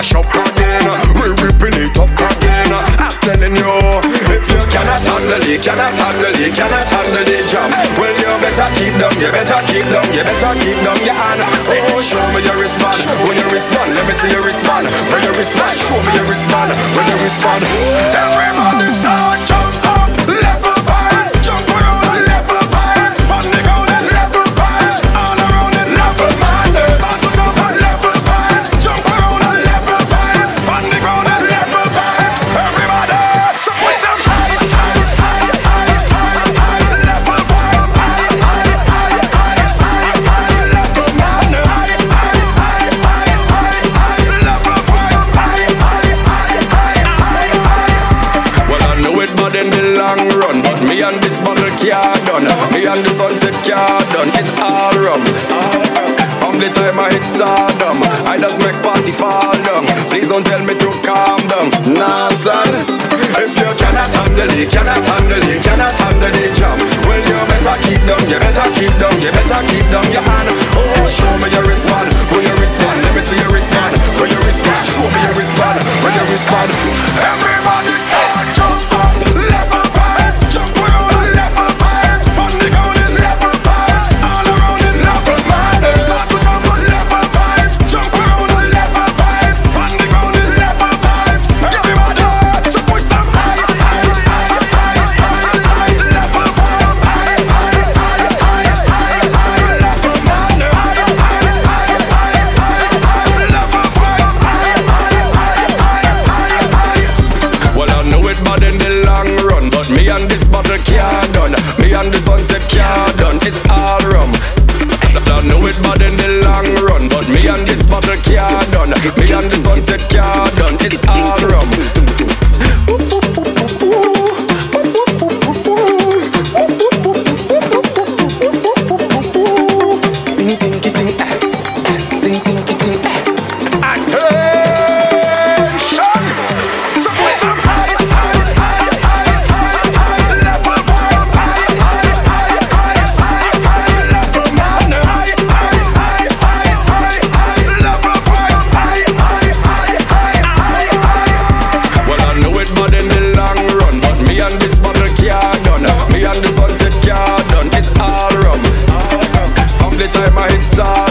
mash up again. We ripping it up again. I'm telling you, if you cannot handle it, cannot handle it, cannot handle the jam, well you better keep down, you better keep down, you better keep down your hand. Oh, show me your respond, when you respond, let me see your respond. When you respond, show me your respond, when you respond. Everybody start and this bottle can't done. Me and the sunset car done. It's all rum. From the time I hit stardom, I just make party fall down. Please don't tell me to calm down. Nah, son. If you cannot handle it, cannot rising star.